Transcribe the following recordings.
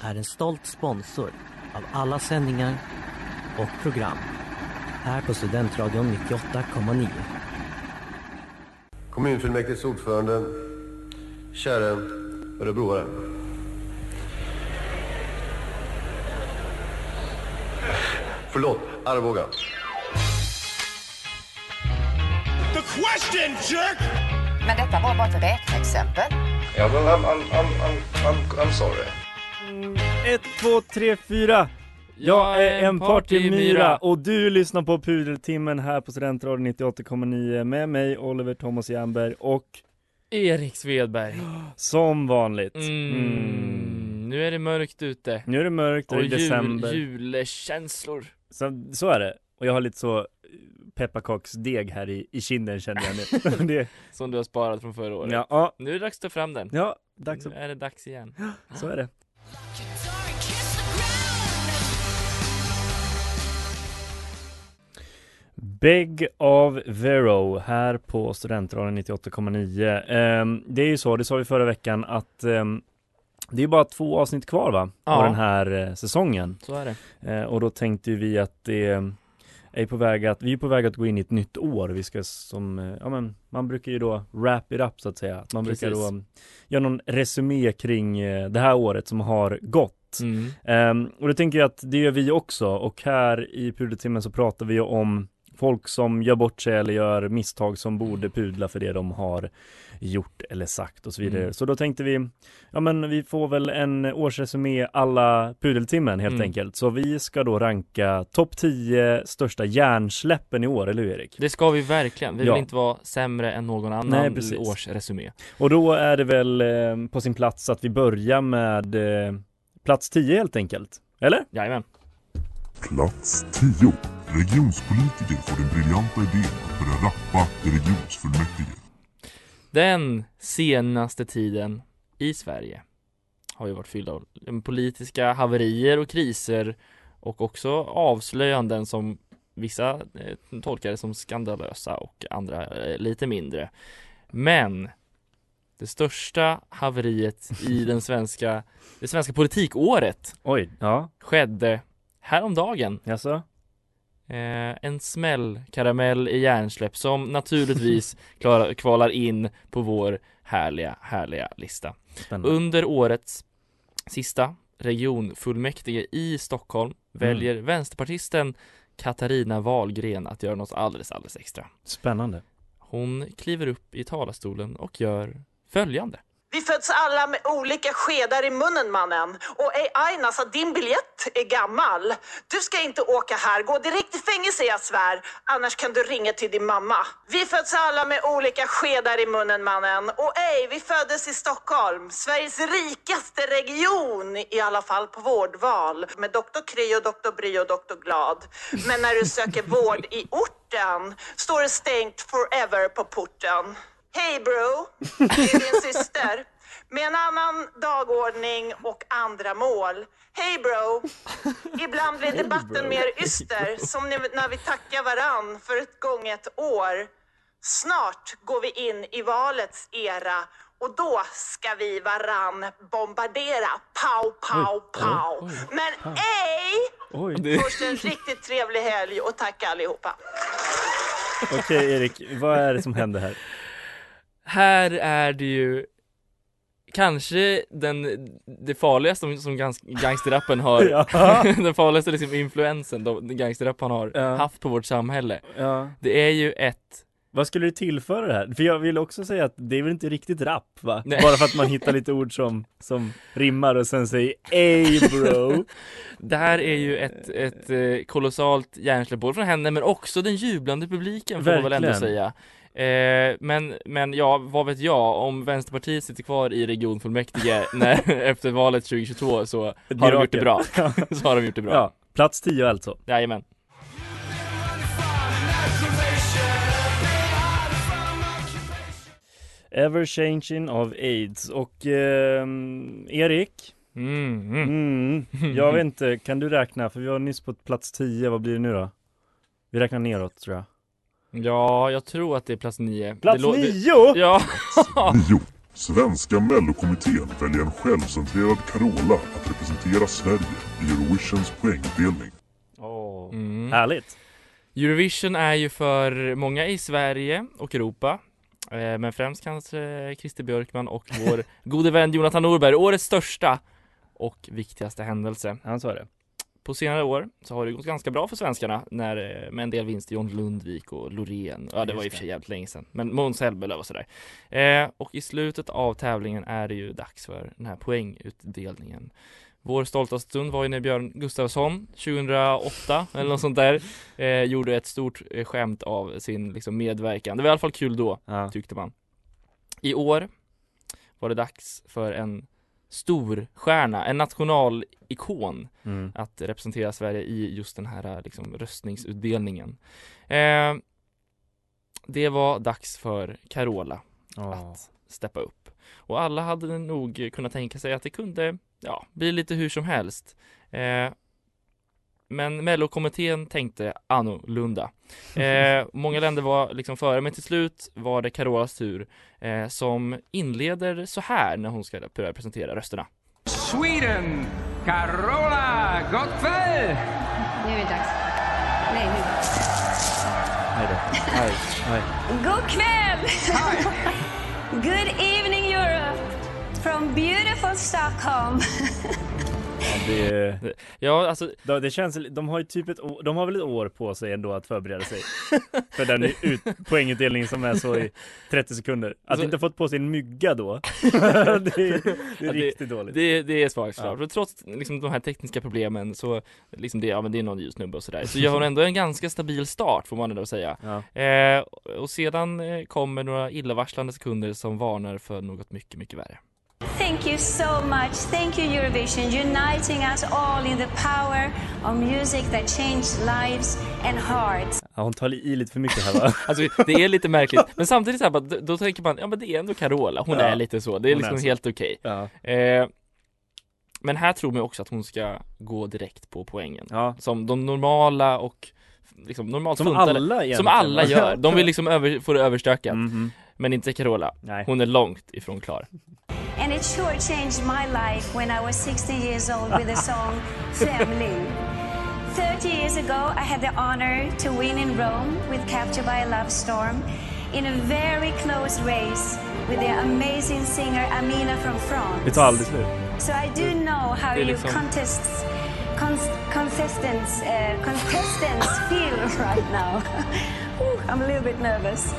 är en stolt sponsor av alla sändningar och program här på Studentradion 98,9. Kommunfullmäktiges ordförande, käre örebroare. Förlåt, Arboga. The question, jerk! Men detta var bara ett räkneexempel. Ja, men I'm, I'm, I'm, I'm, I'm, I'm sorry. Ett, två, tre, fyra! Jag är en partymyra och du lyssnar på Pudeltimmen här på Studentradion 98,9 med mig Oliver Thomas Jernberg och Erik Svedberg. som vanligt Mm. Nu är det mörkt ute. Nu är det mörkt, det är Och jul, december julkänslor. så, så är det, och jag har lite så pepparkaksdeg här i, i kinden känner jag nu det, Som du har sparat från förra året. ja, Nu är det dags att ta fram den. ja, dags Nu att, är det dags igen. så är det Beg of Vero här på Studentradion 98,9 Ehm, Det är ju så, det sa vi förra veckan att ehm, det är bara två avsnitt kvar va? Ja. Den här eh, säsongen Så är det. Eh, Och då tänkte vi att det är på väg att, vi är på väg att gå in i ett nytt år Vi ska som, eh, ja men man brukar ju då wrap it up så att säga Man brukar Precis. då mm, göra någon resumé kring det här året som har gått Mm. Ehm, och det tänker jag att det gör vi också och här i pudeltimmen så pratar vi ju om folk som gör bort sig eller gör misstag som borde pudla för det de har gjort eller sagt och så vidare. Mm. Så då tänkte vi, ja men vi får väl en årsresumé alla pudeltimmen helt Mm. enkelt. Så vi ska då ranka topp 10 största hjärnsläppen i år, eller hur Erik? Det ska vi verkligen. Vi Ja. vill inte vara sämre än någon annan Nej, precis. årsresumé. Och då är det väl eh, på sin plats att vi börjar med eh, plats 10 helt enkelt. Eller? Jajamän. Plats 10. Regionspolitiker får den briljanta idén att börja rappa i regionsfullmäktige. Den senaste tiden i Sverige har ju varit fylld av politiska haverier och kriser och också avslöjanden som vissa eh, tolkar det som skandalösa och andra eh, lite mindre. Men det största haveriet i den svenska, det svenska politikåret Oj, ja, skedde häromdagen. jaså? Eh, en smällkaramell i hjärnsläpp som naturligtvis klar, kvalar in på vår härliga, härliga lista. Spännande. Under årets sista regionfullmäktige i Stockholm väljer vänsterpartisten Katarina Wahlgren att göra något alldeles, alldeles extra. Spännande. Hon kliver upp i talarstolen och gör följande. Vi föds alla med olika skedar i munnen mannen. Och ej Aina din biljett är gammal. Du ska inte åka här, gå direkt i fängelse jag svär. Annars kan du ringa till din mamma. Vi föds alla med olika skedar i munnen mannen. Och ej, vi föddes i Stockholm. Sveriges rikaste region, i alla fall på vårdval. Med doktor Kry och doktor Bry och doktor Glad. Men när du söker vård i orten står det stängt forever på porten. Hej bro, det är din syster. Med en annan dagordning och andra mål. Hej bro, ibland blir debatten mer yster. Som när vi tackar varann för ett gånget år. Snart går vi in i valets era och då ska vi varann bombardera. Pow, pow, pow. Men ej! Först en riktigt trevlig helg och tack allihopa. Okej Erik, vad är det som händer här? Här är det ju kanske den, det farligaste som, som gans, gangsterrappen har, Ja. den farligaste liksom influensen gangsterrappen har Ja. haft på vårt samhälle. Ja, Det är ju ett Vad skulle du tillföra det här? För jag vill också säga att det är väl inte riktigt rap va? Nej. Bara för att man hittar lite ord som, som rimmar och sen säger ey bro Det här är ju ett, ett eh, kolossalt hjärnsläpp både från henne men också den jublande publiken får man väl ändå Verkligen. säga eh, men, men ja, vad vet jag, om Vänsterpartiet sitter kvar i regionfullmäktige när, efter valet 2022 så har de gjort det bra. Så har de gjort det bra. Ja, plats 10 alltså. Jajamän. Ever changing of AIDS. Och ehm, Erik? Mm, mm. mm, Jag vet inte, kan du räkna? För vi var nyss på plats 10, vad blir det nu då? Vi räknar neråt tror jag Ja, jag tror att det är plats nio Plats det 9! Ja! 9. Svenska mellokommittén väljer en självcentrerad Carola att representera Sverige i Eurovisions poängdelning. Åh, Mm. Härligt! Eurovision är ju för många i Sverige och Europa eh, Men främst kanske Christer Björkman och vår gode vän Jonathan Norberg, årets största och viktigaste händelse Han sa det På senare år så har det gått ganska bra för svenskarna när, eh, med en del vinster, John Lundvik och Loreen Ja det var i och för sig jävligt länge sedan Men Måns Zelmerlöw och sådär eh, Och i slutet av tävlingen är det ju dags för den här poängutdelningen vår stolta stund var ju när Björn Gustafsson 2008 eller något sånt där eh, gjorde ett stort eh, skämt av sin liksom, medverkan. Det var i alla fall kul då, ja. tyckte man. I år var det dags för en stor stjärna, en nationalikon Mm. att representera Sverige i just den här liksom, röstningsutdelningen. Eh, det var dags för Carola Åh. att steppa upp. Och alla hade nog kunnat tänka sig att det kunde ja, bli lite hur som helst. Eh, men Mellokommittén tänkte annorlunda. Eh, många länder var liksom före, men till slut var det Carolas tur eh, som inleder så här när hon ska börja presentera rösterna. Sweden! Carola Gottfeld! Nu är det dags. Nej, nu. Nej då. Nej, nej. God kväll! Good evening Europe! From beautiful Stockholm. Det, Ja, alltså det, det känns, de har ju typ ett år, de har väl ett år på sig ändå att förbereda sig För den ut, poängutdelningen som är så i 30 sekunder Att Alltså- inte fått på sig en mygga då Det är, det är riktigt dåligt Det, det är svagt såklart. Ja. Och trots liksom, de här tekniska problemen så liksom det, ja, men det är någon ljus snubbe och sådär. Så gör hon ändå en ganska stabil start får man ändå säga. Ja. Eh, och sedan eh, kommer några illavarslande sekunder som varnar för något mycket, mycket värre. Thank you so much. Thank you Eurovision, uniting us all in the power of music that changed lives and hearts. Ja, hon tar i lite för mycket här va? Alltså det är lite märkligt, men samtidigt så här, då, då tänker man, ja men det är ändå Carola, hon Ja. är lite så, det är Hon är liksom så. helt okej. Ja, Eh, men här tror man också att hon ska gå direkt på poängen. ja. Som de normala och liksom normalt Som funtade- alla egentligen Som alla gör, de vill liksom över, få det överstökat Mhm. Men inte Carola, Nej hon är långt ifrån klar And it sure changed my life when I was 16 years old with the song Family. 30 years ago, I had the honor to win in Rome with Captured by a Love Storm in a very close race with the amazing singer Amina from France. Det tar aldrig slut So I do know how Det är you liksom- contests, cons- contestants, uh, contestants feel right now. Ooh, I'm a little bit nervous.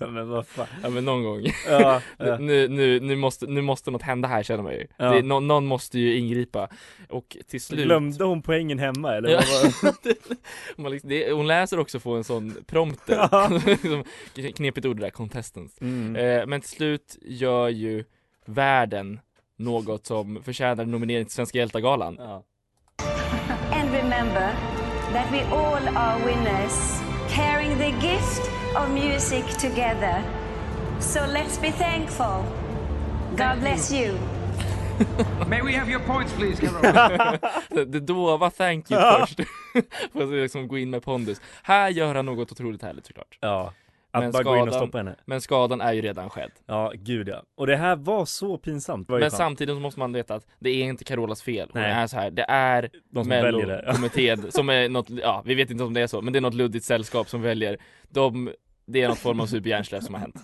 Ja, Men vad fan Ja men någon gång Ja, ja. nu, nu, nu, måste, nu måste något hända här känner man ju Ja. det, nå- Någon måste ju ingripa Och till slut Glömde hon poängen hemma eller? Ja. Man liksom, det, Hon läser också få en sån prompter Ja. Liksom, Knepigt ord det där, contestants Mm. eh, Men till slut gör ju världen något som förtjänar en nominering till Svenska hjältargalan Ja. And remember that we all are winners, carrying the gift of music together. So let's be thankful. God bless you. May we have your points please, Carola? Det dova thank you Ja. först För att liksom gå in med pondus Här gör han något otroligt härligt såklart ja Att Men bara gå in och skadan- stoppa henne. Men skadan är ju redan skedd. Ja, gud ja. Och det här var så pinsamt. Var Men fan samtidigt så måste man veta att det är inte Carolas fel. Hon Nej. är så här, det är De som väljer det. Mellokommittén som är något, ja vi vet inte om det är så Men det är något luddigt sällskap som väljer. De, det är något form av superhjärnsläpp som har hänt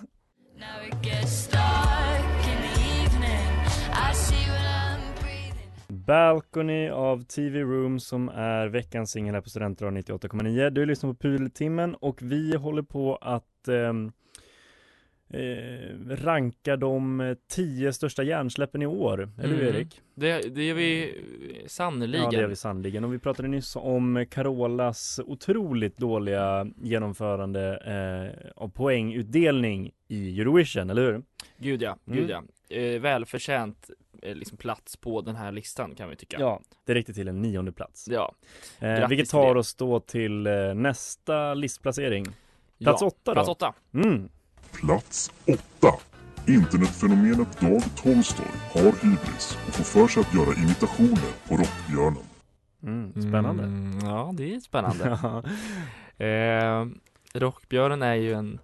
Balcony av TV Room som är veckans singel här på Studentradion 98,9. Du lyssnar på Pudeltimmen och vi håller på att ehm, eh, ranka de tio största hjärnsläppen i år. Eller hur Mm. Erik? Det, det gör vi sannerligen. Ja, det gör vi sannoliken. Och vi pratade nyss om Carolas otroligt dåliga genomförande eh, av poängutdelning i Eurovision, eller hur? Gud ja, Mm. gud ja. Eh, välförtjänt liksom plats på den här listan kan vi tycka. Ja, det räckte till en nionde plats. Ja. Eh, vilket tar det. oss då till eh, nästa listplacering. Plats Ja, åtta då. plats åtta. Mm. Plats 8. Internetfenomenet Dag Tolstoy har hybris och får för sig att göra imitationer på rockbjörnen. Mm, spännande. Mm, ja, det är spännande. Ja. eh, Rockbjörnen är ju en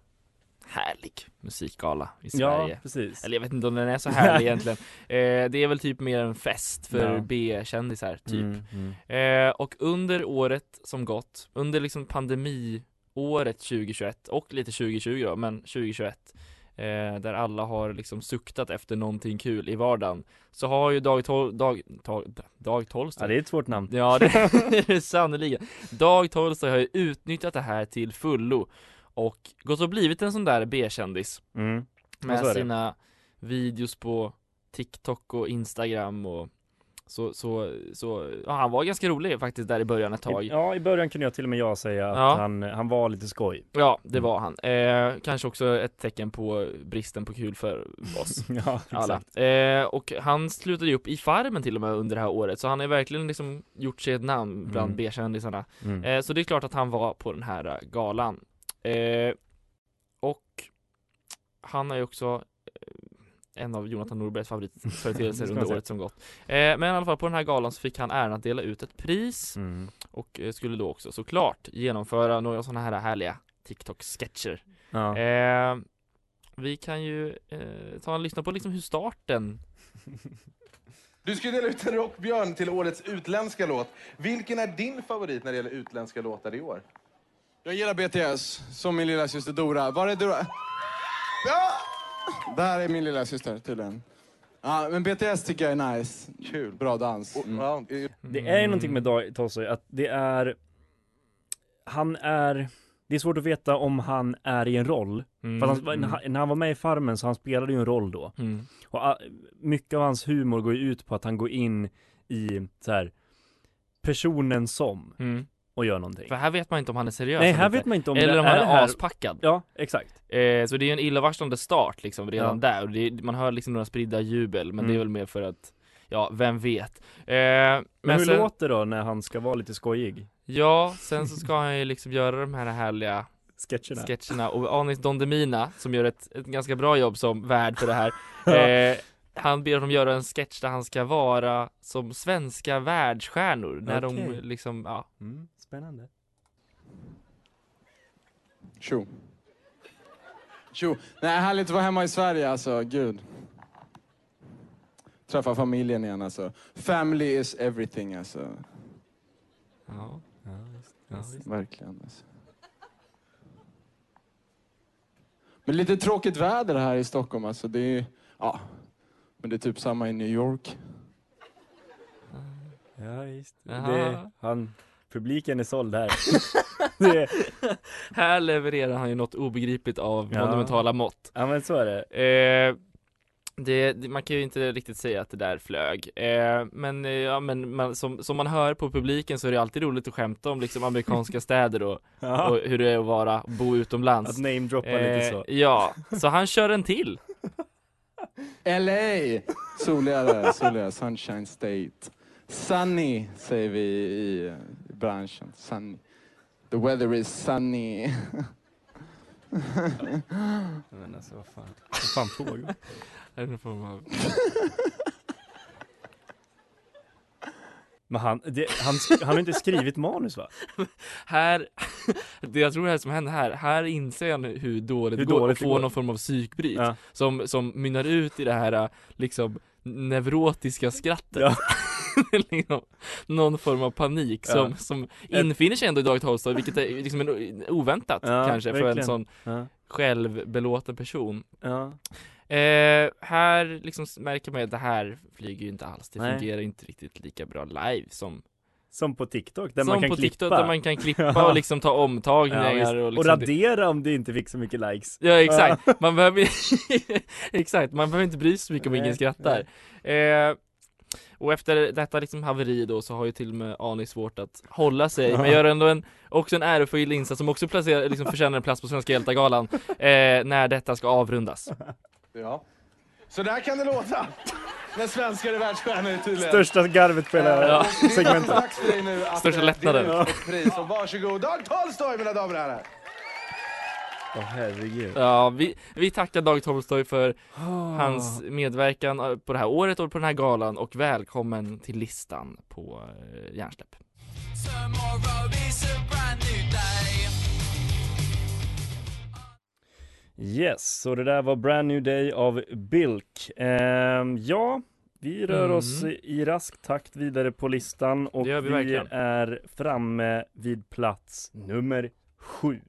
härlig musikgala i Sverige. Ja, precis. Eller jag vet inte om den är så härlig egentligen. Eh, det är väl typ mer en fest för Ja. B-kändisar, typ. Mm, mm. Eh, och under året som gått, under liksom pandemiåret 2021 och lite 2020 då, men 2021 eh, där alla har liksom suktat efter någonting kul i vardagen så har ju Dag Tol Dag, Dag, Dag Tolstoy Ja, det är ett svårt namn. Ja det är det sannerligen Dag Tolstoy har ju utnyttjat det här till fullo och gått och blivit en sån där B-kändis Mm. Med sina videos på TikTok och Instagram och så, så, så, ja han var ganska rolig faktiskt där i början ett tag Ja, i början kunde jag till och med jag säga att Ja. han, han var lite skoj. Ja, det var han. Eh, kanske också ett tecken på bristen på kul för oss Ja, exakt. Eh, och han slutade ju upp i Farmen till och med under det här året, så han har verkligen liksom gjort sig ett namn bland Mm. B-kändisarna. Mm. Eh, så det är klart att han var på den här galan. Eh, och han är ju också eh, en av Jonathan Norbergs favoritföreteelser under året som gått. Eh, men i alla fall på den här galan så fick han äran att dela ut ett pris Mm. och eh, skulle då också såklart genomföra några sådana här härliga TikTok-sketcher. Ja. Eh, vi kan ju eh, ta en lyssna på liksom hur starten Du ska dela ut en rockbjörn till årets utländska låt. Vilken är din favorit när det gäller utländska låtar i år? Jag gillar BTS, som min lilla syster Dora. Var är Dora? Ja! Där är min lilla syster tydligen. Ja, men BTS tycker jag är nice. Kul. Bra dans. Mm. Det är ju någonting med Dag Tolstoy att det är Han är Det är svårt att veta om han är i en roll Mm, För han, mm. när han- när han var med i Farmen så han spelade ju en roll då Mm. Och ah, mycket av hans humor går ju ut på att han går in i så här Personen som Mm. Och gör någonting. För här vet man inte om han är seriös Nej, eller här vet man inte om Eller det om han är här- aspackad. Ja, exakt. Eh, Så det är en illavarslande start liksom redan Ja. där. Och det, man hör liksom några spridda jubel men det är Mm. väl mer för att Ja, vem vet? Eh, Men, Men hur sen, låter det då när han ska vara lite skojig? Ja, sen så ska han ju liksom göra de här härliga Sketcherna. sketcherna. Och Anis Don Demina som gör ett, ett ganska bra jobb som värd för det här eh, Han ber dem göra en sketch där han ska vara som svenska världsstjärnor när de Okej. liksom, ja. Mm, Spännande Tjo. Tjo. Nej, härligt att vara hemma i Sverige alltså. Gud. Träffa familjen igen alltså. Family is everything alltså. Ja, ja, visst, ja, visst. Verkligen alltså. Men lite tråkigt väder här i Stockholm alltså. Det är, ja. Men det är typ samma i New York. Ja visst det, han, Publiken är såld här det, Här levererar han ju något obegripligt av Ja. monumentala mått Ja men så är det eh, det, det, man kan ju inte riktigt säga att det där flög eh, Men, eh, ja, men man, som, som man hör på publiken så är det alltid roligt att skämta om liksom amerikanska städer och, Ja. och hur det är att vara, bo utomlands Att namedroppa lite så Ja, så han kör en till LA! Soligare, soligare. Sunshine State. Sunny säger vi i branschen. Sunny. The weather is sunny. Men alltså vad fan, vad fan form av- Men han, det, han, han har inte skrivit manus va? Här, det jag tror det här som händer här, här inser han hur dåligt Hur det går dåligt och får någon form av psykbryt Ja. som, som mynnar ut i det här liksom neurotiska skrattet Ja. liksom, Någon form av panik Ja. som, som infinner sig ändå i Dag Tolstoy, vilket är liksom en, oväntat Ja, kanske för en verkligen. sån Ja. självbelåten person Ja. Eh, här liksom märker man att det här flyger ju inte alls. Det Nej. fungerar inte riktigt lika bra live som Som på TikTok där som man kan på klippa. TikTok där man kan klippa och liksom ta Ja, omtagningar visst. och, och liksom radera om det inte fick så mycket likes. Ja exakt, man behöver Exakt, man behöver inte bry sig så mycket om Nej, ingen skrattar eh, Och efter detta liksom haveri då så har ju till och med Ani svårt att hålla sig. Men gör ändå en, också en ärofull insats som också placerar, liksom förtjänar en plats på Svenska hjältar-galan eh, När detta ska avrundas Ja. Så där kan det låta när svenskar är världsstjärnor tydligen. Största garvet på hela Ja. Det är segmentet. Största eh, lättnaden. pris. Och varsågod, Dag Tolstoy mina damer och herrar. Åh herregud. Ja, vi, vi tackar Dag Tolstoy för hans medverkan eh, på det här året och på den här galan och välkommen till listan på eh, Hjärnsläpp Yes, så det där var Brand New Day av Bilk. Ehm, ja, vi rör Mm. oss i rask takt vidare på listan och vi vi är framme vid plats nummer sju.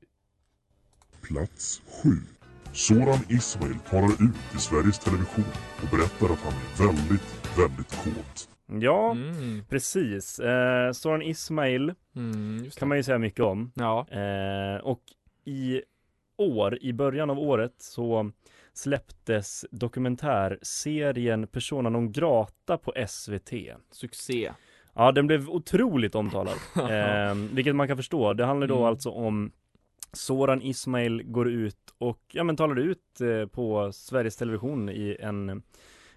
Plats 7. Soran Ismail talar ut i Sveriges Television och berättar att han är väldigt, väldigt kåt. Ja, Mm. precis. Eh, Soran Ismail Mm, kan man ju säga mycket om. Ja, Eh, och i år, i början av året så släpptes dokumentärserien Persona non grata på SVT. succé Ja, den blev otroligt omtalad, eh, vilket man kan förstå. Det handlar då Mm. alltså om Soran Ismail går ut och ja, men talar ut eh, på Sveriges Television i en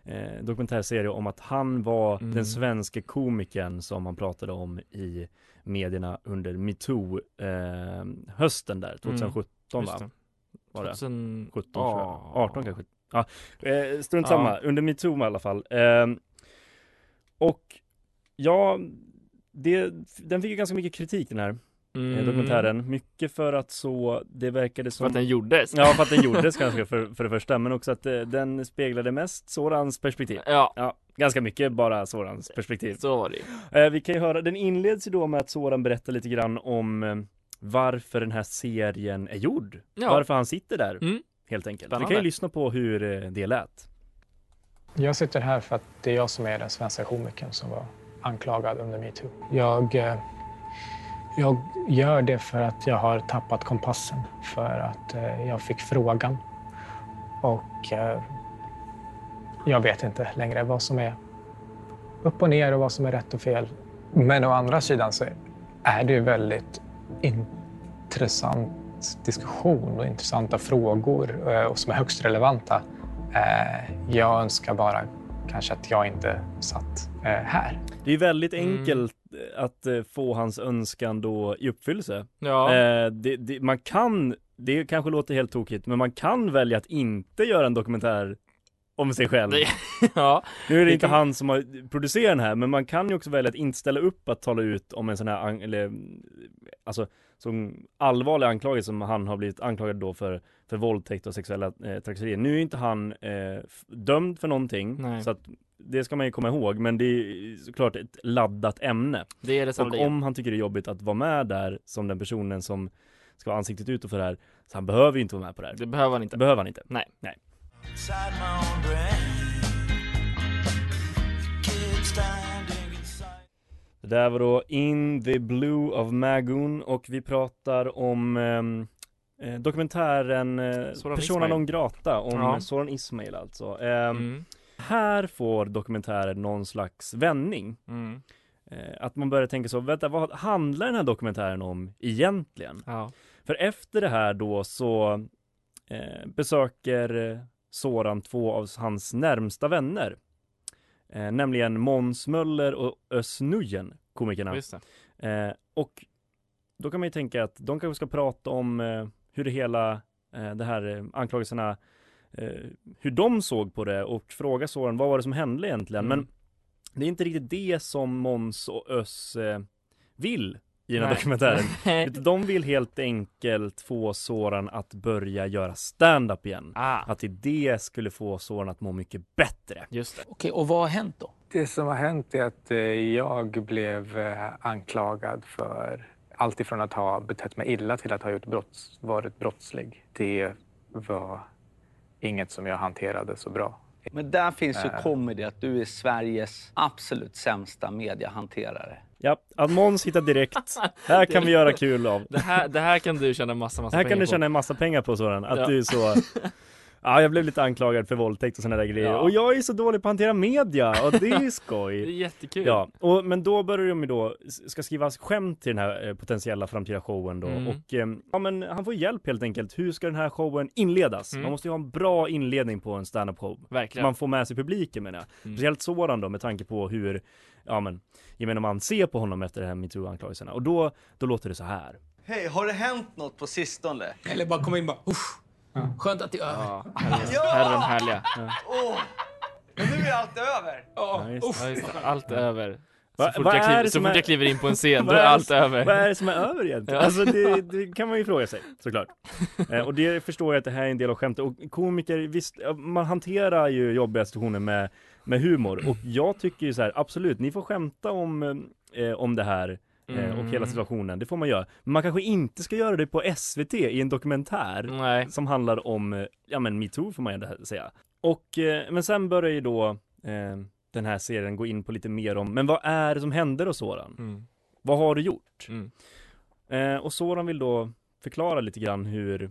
eh, dokumentärserie om att han var Mm. den svenska komikern som man pratade om i medierna under metoo eh, hösten där, 2017 Mm. va? Var det? 2017 17 tror jag. Ja. 18 kanske. Ja, eh, strunt samma. Under metoo i alla fall. Eh, och ja, det, den fick ju ganska mycket kritik den här Mm. eh, dokumentären. Mycket för att så, det verkade För som att den gjordes Ja, för att den gjordes kanske för, för det första, men också att eh, den speglade mest Sorans perspektiv. Ja, Ja, ganska mycket bara Sorans perspektiv. så var det. Eh, vi kan ju höra, den inleds ju då med att Soran berättar lite grann om eh, varför den här serien är gjord. Ja. Varför han sitter där, Mm. helt enkelt. Spännande. Vi kan ju lyssna på hur det lät. Jag sitter här för att det är jag som är den svenska komikern som var anklagad under metoo. Jag, eh, jag gör det för att jag har tappat kompassen. För att eh, jag fick frågan. Och eh, jag vet inte längre vad som är upp och ner och vad som är rätt och fel. Men å andra sidan så är det ju väldigt intressant diskussion och intressanta frågor eh, och som är högst relevanta. Eh, Jag önskar bara kanske att jag inte satt eh, här. Det är ju väldigt Mm. enkelt att eh, få hans önskan då i uppfyllelse. Ja, Eh, det, det, man kan, det kanske låter helt tokigt, men man kan välja att inte göra en dokumentär om sig själv. det, ja. Nu är det inte kan- han som har producerat den här, men man kan ju också välja att inte ställa upp att tala ut om en sån här, eller alltså som allvarlig anklagelse som han har blivit anklagad då för, för våldtäkt och sexuella eh, trakasserier. Nu är inte han eh, dömd för någonting, Nej. så att det ska man ju komma ihåg, men det är såklart ett laddat ämne. Det är det Och om han tycker det är jobbigt att vara med där som den personen som ska vara ansiktet utåt för det här, så han behöver ju inte vara med på det här. Det behöver han Det inte. behöver han inte. Nej. Nej. Det där var då In the Blue of Magoon och vi pratar om ehm, eh, dokumentären eh, Persona Ismail. non grata om Ja. Soran Ismail alltså. Ehm, Mm. Här får dokumentären någon slags vändning. Mm. Eh, att man börjar tänka så, vänta vad handlar den här dokumentären om egentligen? Ja. För efter det här då så eh, besöker Soran två av hans närmsta vänner. Eh, nämligen Måns Möller och Özz Nujen, komikerna. Eh, och då kan man ju tänka att de kanske ska prata om eh, hur det hela, eh, det här eh, anklagelserna, hur de såg på det och fråga Soran vad var det som hände egentligen. Mm. Men det är inte riktigt det som Måns och Özz eh, vill i den här Nej. dokumentären. De vill helt enkelt få Soran att börja göra stand-up igen. Ah, Att det det skulle få Soran att må mycket bättre. just det. Okej, och vad har hänt då? Det som har hänt är att eh, jag blev eh, anklagad för allt ifrån att ha betett mig illa till att ha gjort brotts, varit brottslig. Det var inget som jag hanterade så bra. Men där finns ju Eh. comedy, att du är Sveriges absolut sämsta mediahanterare. Ja, att Måns hittar direkt. Här kan vi göra kul av. Det här, det här kan du tjäna massa, massa Här pengar kan du på. tjäna en massa pengar på sådan. Att Ja. du är så Ja, jag blev lite anklagad för våldtäkt och sådana där grejer. Ja. Och jag är så dålig på att hantera media och det är skoj. Det är jättekul. Ja, och, men då börjar de ju då, ska skriva skämt till den här eh, potentiella framtida showen då. Mm. Och eh, ja men han får hjälp helt enkelt. Hur ska den här showen inledas? Mm. Man måste ju ha en bra inledning på en stand-up show. Verkligen. Man får med sig publiken menar jag. Mm. Speciellt sådan då med tanke på hur, ja men, gemene man ser på honom efter de här metoo-anklagelserna. Och då, då låter det så här. Hej, har det hänt något på sistone? Eller bara komma in och bara usch. Skönt att det är över. Här är de härliga. Åh! Men nu är allt över! Ja, just, ja, just det. Allt är över. Så Va- fort, jag, kliver, så fort är- jag kliver in på en scen, då är det- allt över. Vad är det som är över egentligen? Ja. Alltså det, det kan man ju fråga sig såklart. Eh, och det förstår jag att det här är en del av skämtet. Och komiker, visst, ja, man hanterar ju jobbiga situationer med, med humor. Och jag tycker ju så här, absolut, ni får skämta om, eh, om det här. Eh, Och Mm. hela situationen, det får man göra. Men man kanske inte ska göra det på SVT i en dokumentär Nej. som handlar om, eh, ja men metoo får man ändå säga. Och, eh, men sen börjar ju då eh, den här serien gå in på lite mer om, men vad är det som händer hos Soran? Mm. Vad har du gjort? Mm. Eh, och Soran vill då förklara lite grann hur,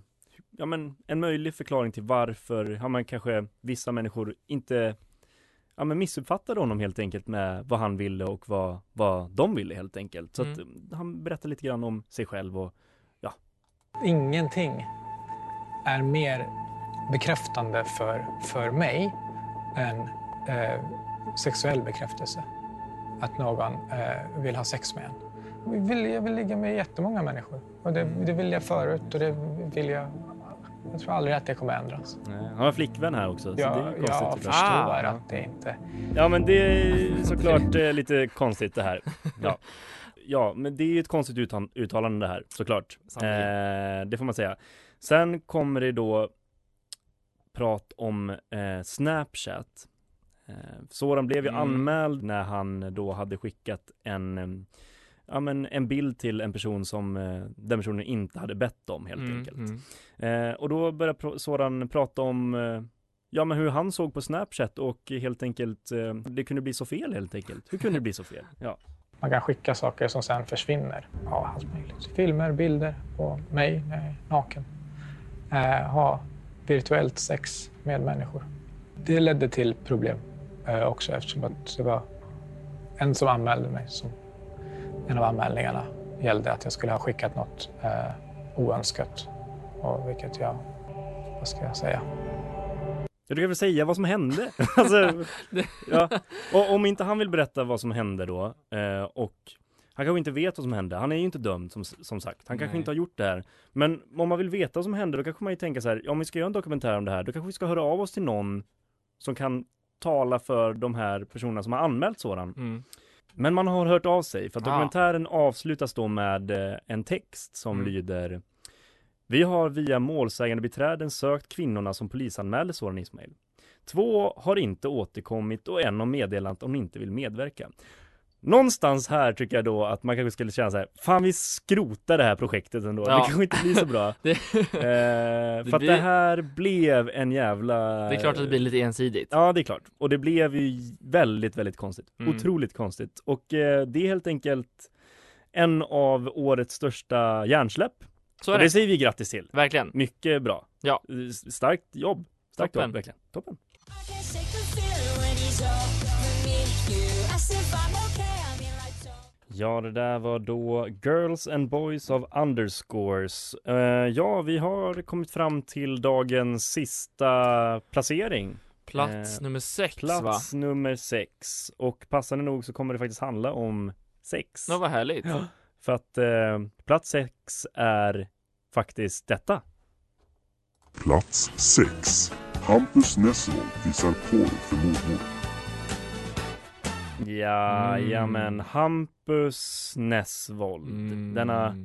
ja men en möjlig förklaring till varför, ja men kanske vissa människor inte, ja men missuppfattade honom helt enkelt med vad han ville och vad, vad de ville helt enkelt. Så att Mm. eh, han berättar lite grann om sig själv och, ja. Ingenting är mer bekräftande för, för mig än eh, sexuell bekräftelse. Att någon eh, vill ha sex med en. Jag vill, jag vill ligga med jättemånga människor. Och det, det vill jag förut och det vill jag... Jag tror aldrig att det kommer ändras. Han har flickvän här också. så Jag, det är konstigt jag förstår Ah. att det inte... Ja men det är såklart eh, lite konstigt det här. Ja. ja, men det är ju ett konstigt uttal- uttalande det här såklart. Eh, det får man säga. Sen kommer det då prat om eh, Snapchat. Eh, Soran blev ju Mm. anmäld när han då hade skickat en eh, Ja men en bild till en person som eh, den personen inte hade bett om helt Mm, enkelt. mm. Eh, och då började Pro- Soran prata om eh, Ja men hur han såg på Snapchat och helt enkelt eh, Det kunde bli så fel helt enkelt. Hur kunde det bli så fel? Ja. Man kan skicka saker som sen försvinner. Ja, allt möjligt. Filmer, bilder på mig naken. Eh, ha virtuellt sex med människor. Det ledde till problem eh, också eftersom att det var en som anmälde mig. Som, en av anmälningarna gällde att jag skulle ha skickat något eh, oönskat. Och vilket jag, vad ska jag säga? Du kan väl säga vad som hände? alltså, ja. Och om inte han vill berätta vad som hände då eh, och han kanske inte vet vad som hände. Han är ju inte dömd som, som sagt. Han kanske Nej. inte har gjort det här. Men om man vill veta vad som hände då kanske man ju tänka så här. Ja, om vi ska göra en dokumentär om det här då kanske vi ska höra av oss till någon som kan tala för de här personerna som har anmält sådan. Mm. Men man har hört av sig för att Ah. dokumentären avslutas då med eh, en text som Mm. lyder Vi har via målsägande beträden sökt kvinnorna som polisanmälde Soran Ismail. Två har inte återkommit och en har meddelat att hon inte vill medverka. Någonstans här tycker jag då att man kanske skulle känna så här, fan vi skrotar det här projektet ändå, Ja. det kanske inte blir så bra. Det- eh, för att blir- det här blev en jävla... Det är klart att det blir lite ensidigt. Ja, det är klart. Och det blev ju väldigt, väldigt konstigt. Mm. Otroligt konstigt. Och eh, det är helt enkelt en av årets största hjärnsläpp. Så är och det. det säger vi grattis till. Verkligen. Mycket bra. Ja. Starkt jobb. Starkt Toppen. jobb, verkligen. Toppen. Ja, det där var då Girls and Boys of Underscores. Eh, ja, vi har kommit fram till dagens sista placering. Plats Eh, nummer sex Plats va? nummer sex. Och passande nog så kommer det faktiskt handla om sex. Ja, vad härligt. Ja, för att eh, plats sex är faktiskt detta. Plats 6. Hampus Nessvold visar porr för mormor. Ja, Mm. jamen, Hampus Nessvold. Denna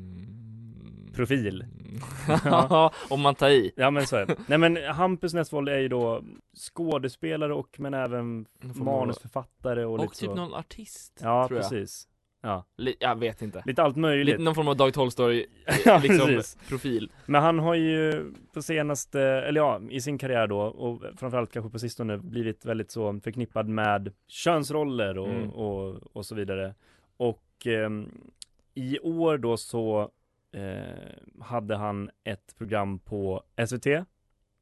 profil. Ja, om man tar i. Ja men så är det. Nej men Hampus Nessvold är ju då skådespelare och men även manusförfattare och, Och lite typ så. någon artist, Ja tror jag. Ja. Li- jag vet inte. Lite allt möjligt. Lite någon form av Dag Tolstoy Ja, liksom, precis. profil. Men han har ju på senaste, eller ja, i sin karriär då och framförallt kanske på sistone blivit väldigt så förknippad med könsroller och, Mm. och, och så vidare. Och ehm, i år då så eh, hade han ett program på SVT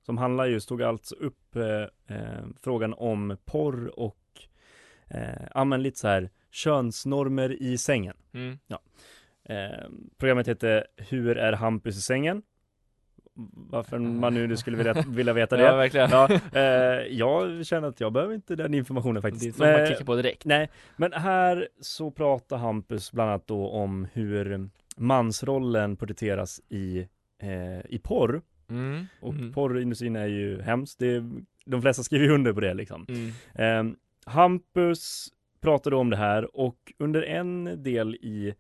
som handlar just, tog alltså upp eh, eh, frågan om porr och eh, ja, men lite så här könsnormer i sängen. Mm. Ja. Eh, programmet heter Hur är Hampus i sängen? Varför man nu skulle vilja, vilja veta det. Ja, verkligen. Ja, eh, jag känner att jag behöver inte den informationen faktiskt. Det är som man Eh, klickar på direkt. Nej, men här så pratar Hampus bland annat då om hur mansrollen porträtteras i, eh, i porr. Mm. Och Mm. porrindustrin är ju hemskt. Det, de flesta skriver ju under på det liksom. Mm. Eh, Hampus pratade om det här och under en del i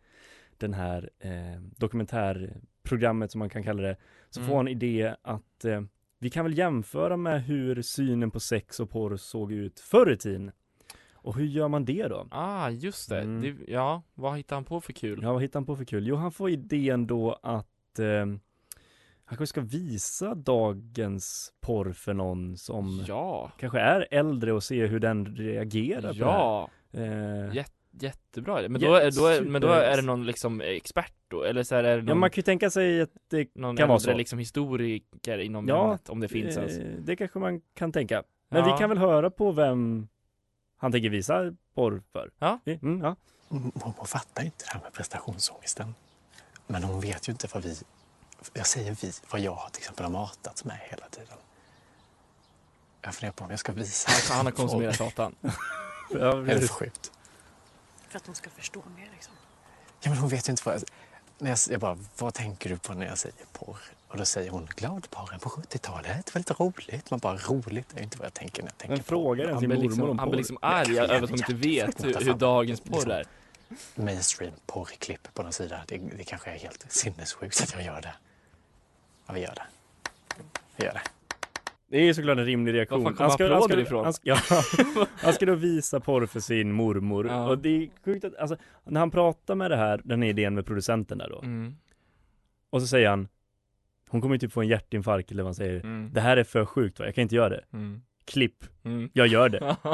den här eh, dokumentärprogrammet som man kan kalla det så Mm. får han idé att eh, vi kan väl jämföra med hur synen på sex och porr såg ut förr i tiden. Och hur gör man det då? Ah, just det. Mm. det. Ja, vad hittar han på för kul? Ja, vad hittar han på för kul? Jo, han får idén då att eh, han kanske ska visa dagens porr för någon som Ja. kanske är äldre och se hur den reagerar på Ja. det här. Eh, Jät, jättebra. Men då, är, då är, men då är det någon liksom expert då? Eller så här, är det någon, Ja, man kan ju tänka sig att det någon kan vara så. liksom historiker inom Ja, ämnet, om det finns eh, ens. Det kanske man kan tänka. Men Ja. vi kan väl höra på vem han tänker visa porr för. Ja. Mm, ja. Mormor fattar inte det här med prestationsångesten. Men hon vet ju inte vad vi... Jag säger vi, vad jag till exempel har matats med hela tiden. Jag funderar på om jag ska visa. Han- han har konsumerat satan. Ja, är det för sjukt? För att de ska förstå mer liksom. Ja, men hon vet ju inte vad jag... När jag, jag bara, vad tänker du på när jag säger porr? Och då säger hon gladporren på 70-talet. Det var lite roligt. Man bara, roligt är ju inte vad jag tänker när jag tänker Men frågar den Han sin mormor liksom, om han blir liksom arg över att hon inte vet hur, hur dagens porr är. Mainstream porrklipp på någon sida. Det, det kanske är helt sinnessjukt att jag gör det. Ja, vi gör det. Vi gör det. Det är ju såklart en rimlig reaktion. Var fan kommer applåden ifrån? Han ska, ja, han ska då visa porr för sin mormor. Ja. Och det är sjukt att, alltså, när han pratar med det här, den här idén med producenten där då. Mm. Och så säger han, hon kommer ju typ få en hjärtinfarkt eller vad han säger. Mm. Det här är för sjukt va, jag kan inte göra det. Mm. Klipp. Mm. Jag gör det.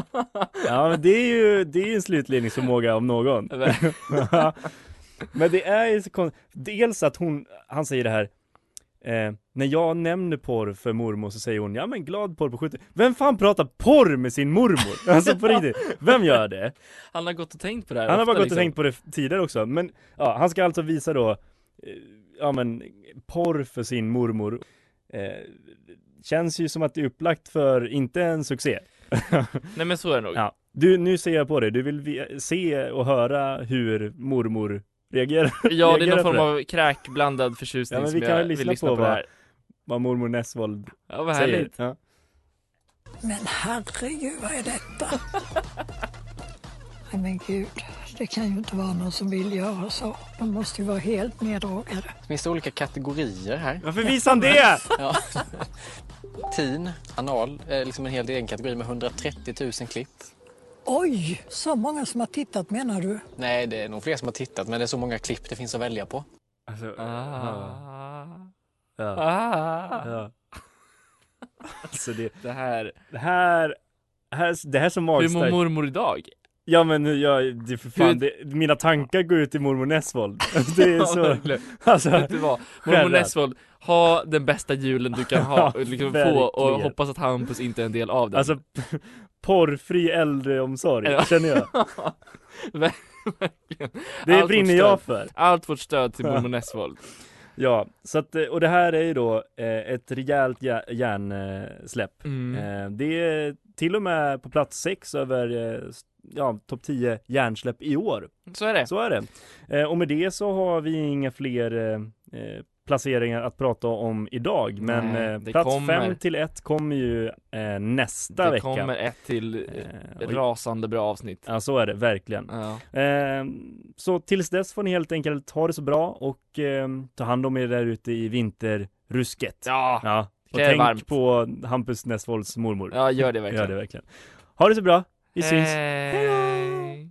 ja men det är ju, det är ju en slutledningsförmåga om någon. men det är ju så konstigt. Dels att hon, han säger det här Eh, när jag nämner porr för mormor så säger hon ja men glad porr på 70 Vem fan pratar porr med sin mormor? Alltså på riktigt, vem gör det? Han har gått och tänkt på det här Han har bara gått liksom. och tänkt på det tidigare också, men ja, han ska alltså visa då eh, Ja men porr för sin mormor eh, Känns ju som att det är upplagt för, inte en succé Nej men så är det nog. Ja, du, nu ser jag på dig, du vill vi- se och höra hur mormor reagerar Ja, det är någon form av kräkblandad förtjusning Ja men vi kan jag vill lyssna, lyssna på, på det vad, här. vad mormor Nessvold Ja, vad säger härligt. ja. Men herregud, vad är detta? Nej men gud, det kan ju inte vara någon som vill göra så. De måste ju vara helt neddragade. Finns det olika kategorier här? Varför visar han det? ja. Teen, anal, är liksom en helt egen kategori med 130 000 klipp. Oj, så många som har tittat menar du? Nej, det är nog fler som har tittat, men det är så många klipp det finns att välja på. Alltså, Ah. Ja. Ah. Ja. Alltså det, det här Det här, här det här är så Hur magstarkt mår mormor idag? Ja men hur- jag, det är för fan, Hur- det, mina tankar går ut till mormor Nessvold Det är så, alltså Vet du vad? Mormor. Nessvold, ha den bästa julen du kan ha, liksom få och hoppas att Hampus inte är en del av den Alltså porrfri äldreomsorg, känner jag Ver- Verkligen. Det Allt brinner jag för. Allt vårt stöd till mormor Nessvold Ja, så att, och det här är ju då eh, ett rejält jä- järnsläpp Mm. eh, Det är till och med på plats sex över, eh, ja, topp 10 järnsläpp i år Så är det Så är det. Och med det så har vi inga fler placeringar att prata om idag. Men Nej, eh, det plats kommer. 5 till 1 kommer ju eh, nästa Det vecka. kommer ett till Eh, rasande bra avsnitt Ja, så är det verkligen. Ja. Eh, så tills dess får ni helt enkelt ha det så bra och eh, ta hand om er där ute i vinterrusket. Ja, ja. Och det tänk varmt. på Hampus Nessvolds mormor. Ja, gör det verkligen. Gör det verkligen. Ha det så bra. Vi syns. Hej.